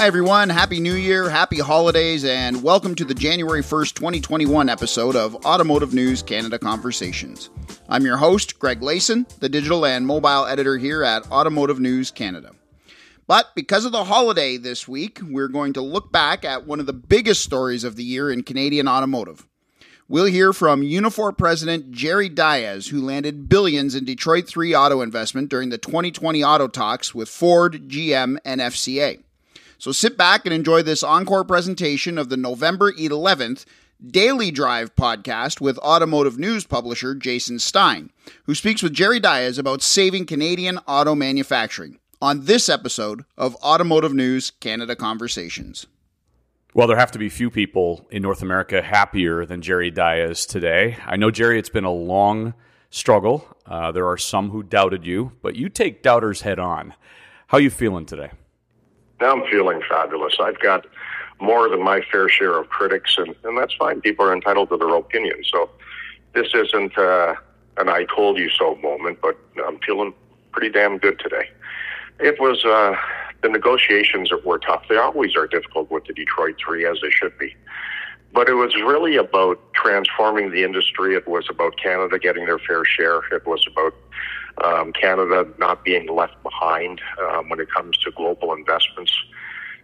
Hi, everyone. Happy New Year, happy holidays, and welcome to the January 1st, 2021 episode of Automotive News Canada Conversations. I'm your host, Greg Layson, the digital and mobile editor here at Automotive News Canada. But because of the holiday this week, we're going to look back at one of the biggest stories of the year in Canadian automotive. We'll hear from Unifor President Jerry Dias, who landed billions in Detroit 3 auto investment during the 2020 auto talks with Ford, GM, and FCA. So sit back and enjoy this encore presentation of the November 11th Daily Drive podcast with automotive news publisher Jason Stein, who speaks with Jerry Dias about saving Canadian auto manufacturing on this episode of Automotive News Canada Conversations. Well, there have to be few people in North America happier than Jerry Dias today. I know, Jerry, it's been a long struggle. Uh, there are some who doubted you, but you take doubters head on. How are you feeling today? I'm feeling fabulous. I've got more than my fair share of critics, and, and that's fine. People are entitled to their opinion. So this isn't uh, an I told you so moment, but I'm feeling pretty damn good today. It was uh, the negotiations that were tough. They always are difficult with the Detroit Three, as they should be. But it was really about transforming the industry. It was about Canada getting their fair share. It was about um, Canada not being left behind um, when it comes to global investments.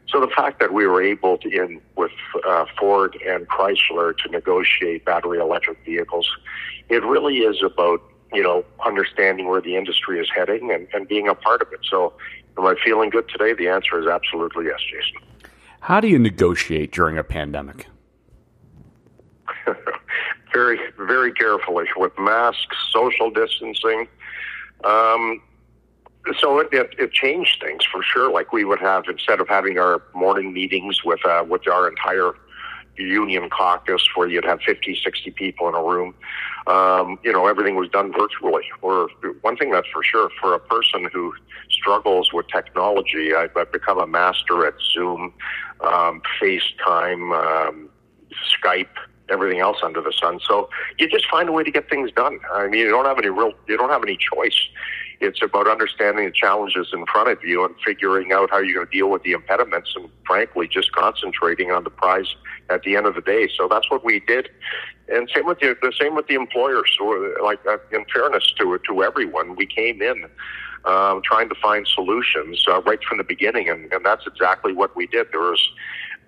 So the fact that we were able to, in with uh, Ford and Chrysler, to negotiate battery electric vehicles, it really is about you know understanding where the industry is heading and, and being a part of it. So, am I feeling good today? The answer is absolutely yes, Jason. How do you negotiate during a pandemic? Very, very carefully with masks, social distancing. Um, so it, it, it changed things for sure. Like we would have instead of having our morning meetings with uh, with our entire union caucus where you'd have 50, 60 people in a room. Um, you know, everything was done virtually. Or one thing that's for sure, for a person who struggles with technology, I've, I've become a master at Zoom, um, FaceTime, um, Skype, everything else under the sun. So you just find a way to get things done. I mean, you don't have any real, you don't have any choice. It's about understanding the challenges in front of you and figuring out how you're going to deal with the impediments and frankly just concentrating on the prize at the end of the day. So that's what we did. And same with the, the same with the employers. So like uh, in fairness to to everyone, we came in um, trying to find solutions uh, right from the beginning, and, and that's exactly what we did. There was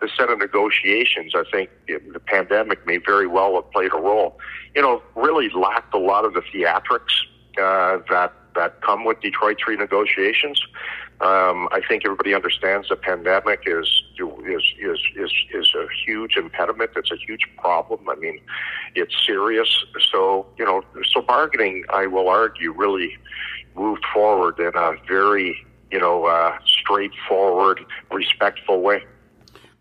the set of negotiations, I think the pandemic may very well have played a role. You know, really lacked a lot of the theatrics uh, that that come with Detroit Three negotiations. Um, I think everybody understands the pandemic is is is is is a huge impediment. It's a huge problem. I mean, it's serious. So you know, so bargaining, I will argue, really moved forward in a very you know uh, straightforward, respectful way.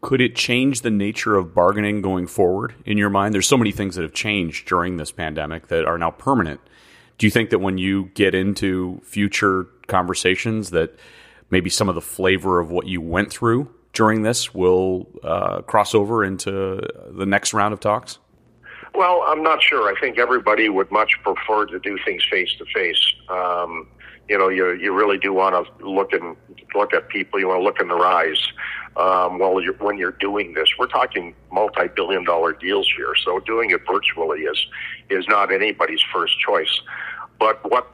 Could it change the nature of bargaining going forward in your mind? There's so many things that have changed during this pandemic that are now permanent. Do you think that when you get into future conversations that maybe some of the flavor of what you went through during this will uh, cross over into the next round of talks? Well, I'm not sure. I think everybody would much prefer to do things face to face. You know, you you really do want to look and look at people. You want to look in their eyes um, you're, when you're doing this. We're talking multi-billion dollar deals here, so doing it virtually is is not anybody's first choice. But what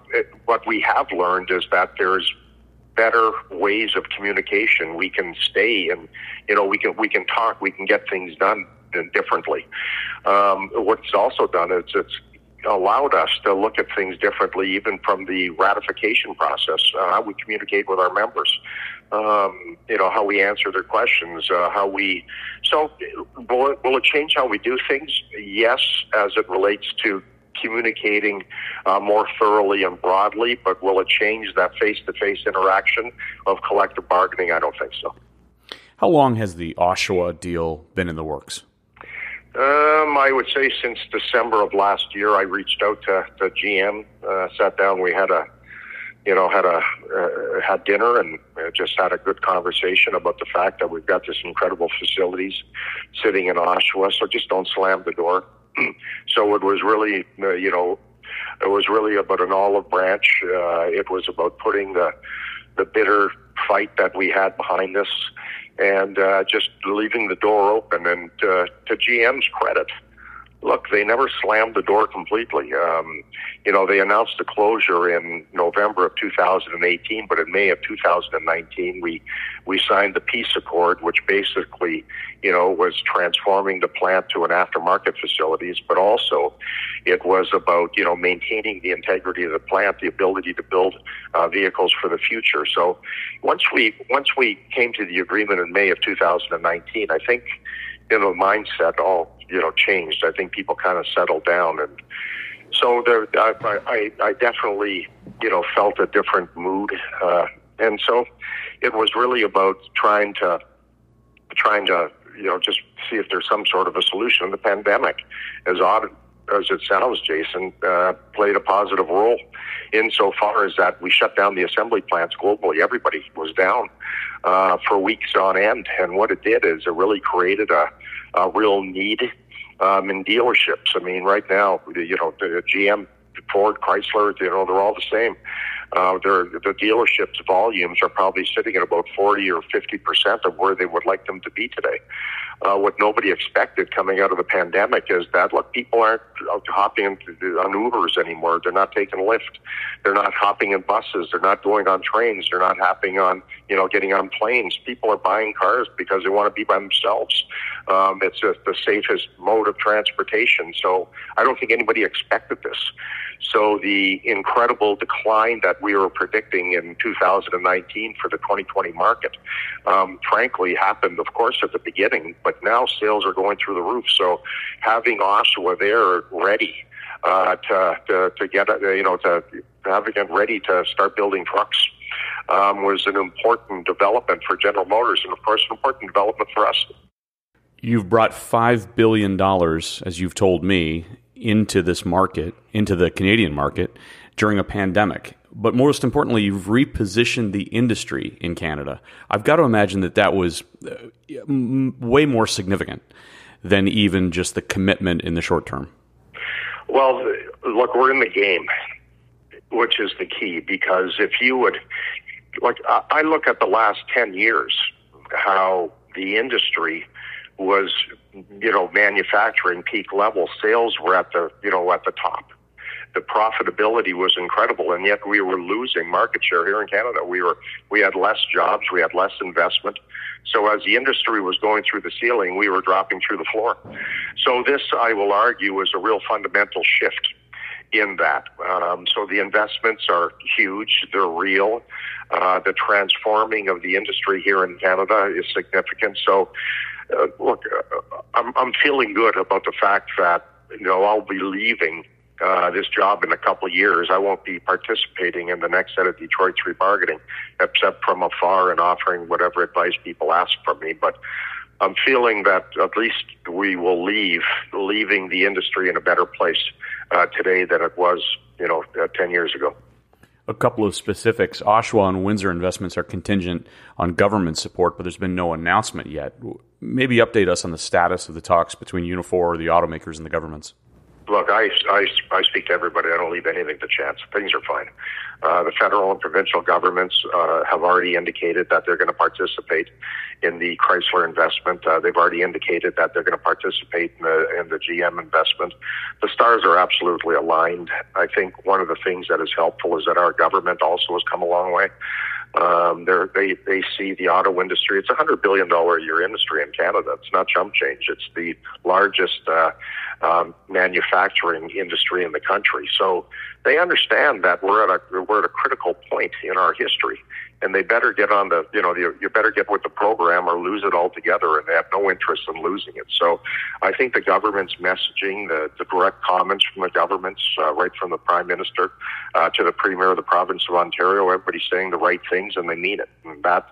what we have learned is that there's better ways of communication. We can stay and you know we can we can talk. We can get things done differently. Um, what's also done is it's allowed us to look at things differently, even from the ratification process, uh, how we communicate with our members, um, you know, how we answer their questions, uh, how we. So, will it, will it change how we do things? Yes, as it relates to communicating uh, more thoroughly and broadly, but will it change that face to face interaction of collective bargaining? I don't think so. How long has the Oshawa deal been in the works? Um, I would say since December of last year, I reached out to, GM, uh, sat down, we had a, you know, had a uh, had dinner and uh, just had a good conversation about the fact that we've got this incredible facilities sitting in Oshawa. So just don't slam the door. so it was really, uh, you know, it was really about an olive branch. Uh, it was about putting the the bitter fight that we had behind us and uh, just leaving the door open. And uh, to GM's credit, look, they never slammed the door completely. Um, you know, they announced the closure in November of 2018, but in May of 2019, we we signed the peace accord, which basically, you know, was transforming the plant to an aftermarket facilities, but also it was about you know maintaining the integrity of the plant, the ability to build uh, vehicles for the future. So once we once we came to the agreement in May of 2019, I think you know mindset all you know changed. I think people kind of settled down, and so there, I, I, I definitely you know felt a different mood, uh, and so it was really about trying to trying to you know just see if there's some sort of a solution. The pandemic, as odd as it sounds, Jason, uh, played a positive role insofar as that we shut down the assembly plants globally. Everybody was down uh, for weeks on end, and what it did is it really created a, a real need um, in dealerships. I mean, right now, you know, the GM, Ford, Chrysler, you know, they're all the same. Uh, the dealerships volumes are probably sitting at about 40 or 50 percent of where they would like them to be today. Uh, what nobody expected coming out of the pandemic is that look, people aren't hopping into, on Ubers anymore. They're not taking Lyft. They're not hopping in buses. They're not going on trains. They're not hopping on, you know, getting on planes. People are buying cars because they want to be by themselves. Um, it's a, the safest mode of transportation. So I don't think anybody expected this. So the incredible decline that we were predicting in 2019 for the 2020 market, um, frankly, happened, of course, at the beginning, but now sales are going through the roof. So having Oshawa there ready uh, to, to, to get, uh, you know, to having it ready to start building trucks um, was an important development for General Motors and, of course, an important development for us. You've brought $5 billion, as you've told me, into this market, into the Canadian market during a pandemic. But most importantly, you've repositioned the industry in Canada. I've got to imagine that that was uh, way more significant than even just the commitment in the short term. Well, look, we're in the game, which is the key, because if you would, like, I look at the last 10 years, how the industry was you know, manufacturing peak level. Sales were at the, you know, at the top. The profitability was incredible, and yet we were losing market share here in Canada. We were, we had less jobs, we had less investment. So as the industry was going through the ceiling, we were dropping through the floor. So this, I will argue, is a real fundamental shift in that. Um, so the investments are huge; they're real. Uh, the transforming of the industry here in Canada is significant. So uh, look, uh, I'm, I'm feeling good about the fact that you know I'll be leaving uh, this job in a couple of years. I won't be participating in the next set of Detroit Three bargaining, except from afar and offering whatever advice people ask from me. But I'm feeling that at least we will leave, leaving the industry in a better place uh, today than it was, you know, uh, 10 years ago a couple of specifics. Oshawa and Windsor investments are contingent on government support, but there's been no announcement yet. Maybe update us on the status of the talks between Unifor, the automakers, and the governments. Look, I, I, I speak to everybody. I don't leave anything to chance. Things are fine. Uh, the federal and provincial governments uh, have already indicated that they're going to participate in the Chrysler investment. Uh, they've already indicated that they're going to participate in the, in the GM investment. The stars are absolutely aligned. I think one of the things that is helpful is that our government also has come a long way. Um, they they see the auto industry. It's a hundred billion dollar a year industry in Canada. It's not chump change. It's the largest uh, um, manufacturing industry in the country. So they understand that we're at a we're at a critical point in our history, and they better get on the you know you, better get with the program or lose it altogether, and they have no interest in losing it. So I think the government's messaging, the, the direct comments from the governments, uh, right from the prime minister uh, to the premier of the province of Ontario, everybody's saying the right things and they mean it, and that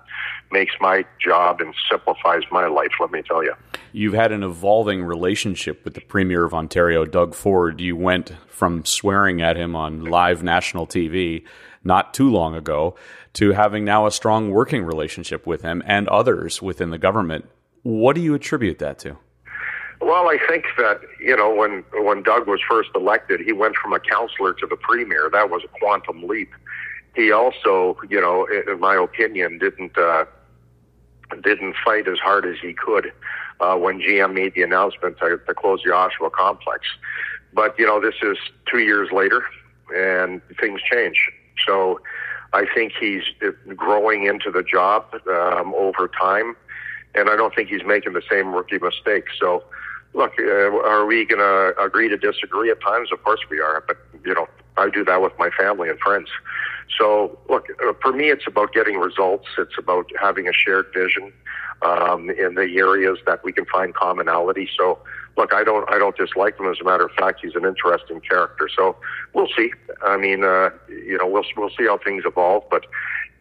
makes my job and simplifies my life. Let me tell you. You've had an evolving relationship with the Premier of Ontario, Doug Ford. You went from swearing at him on live national TV not too long ago to having now a strong working relationship with him and others within the government. What do you attribute that to? Well, I think that you know when when Doug was first elected, he went from a councilor to the premier. That was a quantum leap. He also, you know, in my opinion, didn't uh, didn't fight as hard as he could uh, when GM made the announcement to, to close the Oshawa complex. But you know, this is two years later, and things change. So I think he's growing into the job um, over time, and I don't think he's making the same rookie mistakes. So, look, uh, are we going to agree to disagree at times? Of course we are, but you know, I do that with my family and friends. So, look, uh, for me, it's about getting results. It's about having a shared vision um, in the areas that we can find commonality. So, look, I don't, I don't dislike him. As a matter of fact, he's an interesting character. So, we'll see. I mean, uh, you know, we'll we'll see how things evolve. But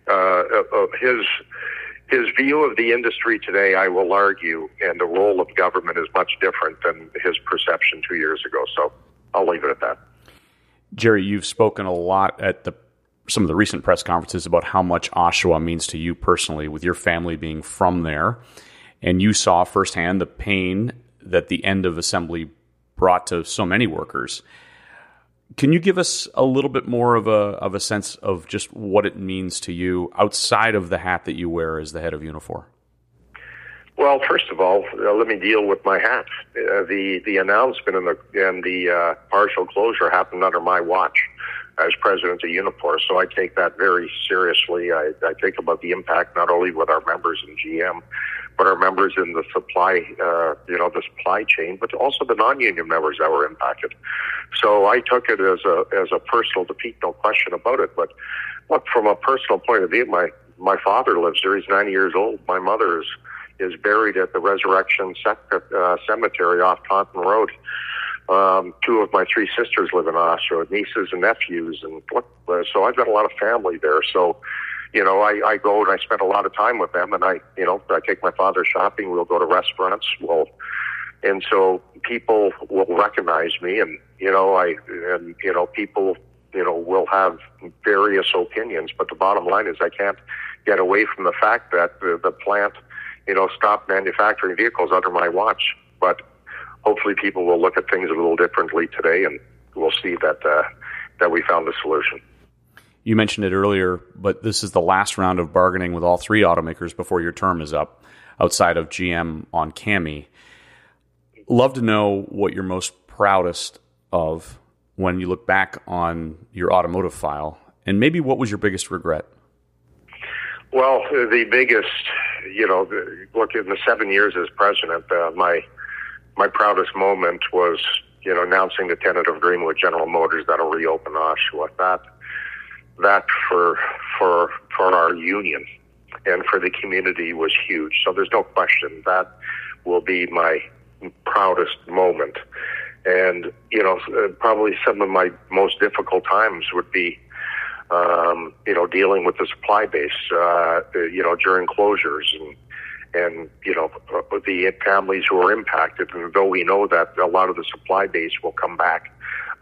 uh, uh, uh, his his view of the industry today, I will argue, and the role of government is much different than his perception two years ago. So, I'll leave it at that. Jerry, you've spoken a lot at the some of the recent press conferences about how much Oshawa means to you personally, with your family being from there, and you saw firsthand the pain that the end of assembly brought to so many workers. Can you give us a little bit more of a of a sense of just what it means to you outside of the hat that you wear as the head of Unifor? Well, first of all, uh, let me deal with my hat. Uh, the the announcement and the and the uh, partial closure happened under my watch as president of Unifor. So I take that very seriously. I, I think about the impact not only with our members in GM, but our members in the supply, uh, you know, the supply chain, but also the non-union members that were impacted. So I took it as a as a personal defeat, no question about it. But look, from a personal point of view, my my father lives there. He's 90 years old. My mother is is buried at the Resurrection uh, Cemetery off Taunton Road. Um, two of my three sisters live in Oshawa, nieces and nephews, and uh, so I've got a lot of family there. So, you know, I, I go and I spend a lot of time with them, and I, you know, I take my father shopping. We'll go to restaurants. We'll, and so people will recognize me, and you know, I, and you know, people, you know, will have various opinions, but the bottom line is I can't get away from the fact that the, the plant, you know, stop manufacturing vehicles under my watch, but hopefully people will look at things a little differently today, and we'll see that uh, that we found a solution. You mentioned it earlier, but this is the last round of bargaining with all three automakers before your term is up, outside of GM on CAMI. Love to know what you're most proudest of when you look back on your automotive file, and maybe what was your biggest regret? Well, the biggest, you know, look in the seven years as president, uh, my my proudest moment was, you know, announcing the tentative agreement with General Motors that'll reopen Oshawa. That that for for for our union and for the community was huge. So there's no question that will be my proudest moment. And you know, uh, probably some of my most difficult times would be, um, you know, dealing with the supply base, uh, you know, during closures and and you know the families who are impacted. And though we know that a lot of the supply base will come back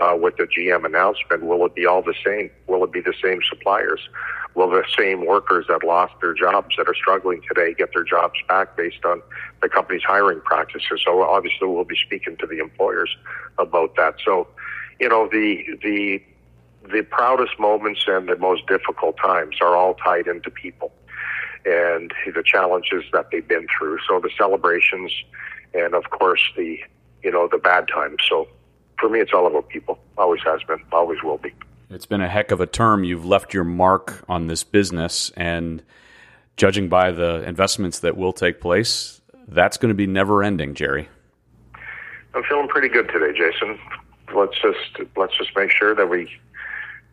uh, with the GM announcement, will it be all the same? Will it be the same suppliers? Will the same workers that lost their jobs that are struggling today get their jobs back based on the company's hiring practices? So obviously, we'll be speaking to the employers about that. So, you know, the the the proudest moments and the most difficult times are all tied into people and the challenges that they've been through. So the celebrations, and of course the you know the bad times. So for me, it's all about people. Always has been. Always will be. It's been a heck of a term. You've left your mark on this business, and judging by the investments that will take place, that's going to be never ending, Jerry. I'm feeling pretty good today, Jason. Let's just let's just make sure that we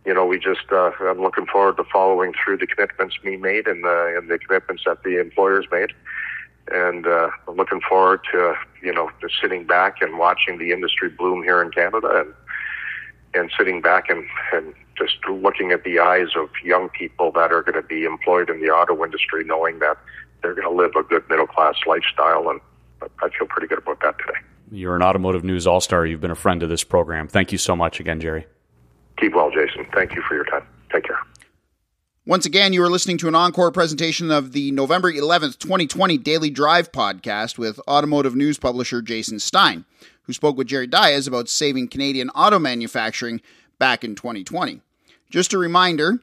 you know, we just uh, I'm looking forward to following through the commitments we made and the and the commitments that the employers made, and uh, I'm looking forward to you know to sitting back and watching the industry bloom here in Canada and and sitting back and and just looking at the eyes of young people that are going to be employed in the auto industry, knowing that they're going to live a good middle class lifestyle, and I feel pretty good about that today. You're an automotive news all star. You've been a friend of this program. Thank you so much again, Jerry. Keep well, Jason. Thank you for your time. Take care. Once again, you are listening to an encore presentation of the November 11th, 2020 Daily Drive podcast with automotive news publisher Jason Stein, who spoke with Jerry Dias about saving Canadian auto manufacturing back in 2020. Just a reminder,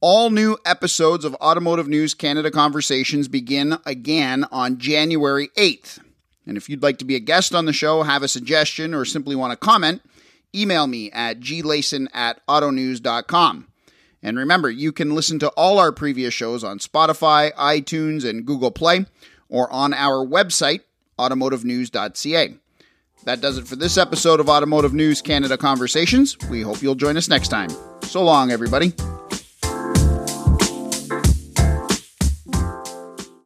All new episodes of Automotive News Canada Conversations begin again on January 8th. And if you'd like to be a guest on the show, have a suggestion, or simply want to comment, email me at glayson at autonews.com. And remember, you can listen to all our previous shows on Spotify, iTunes, and Google Play, or on our website, automotivenews.ca. That does it for this episode of Automotive News Canada Conversations. We hope you'll join us next time. So long, everybody.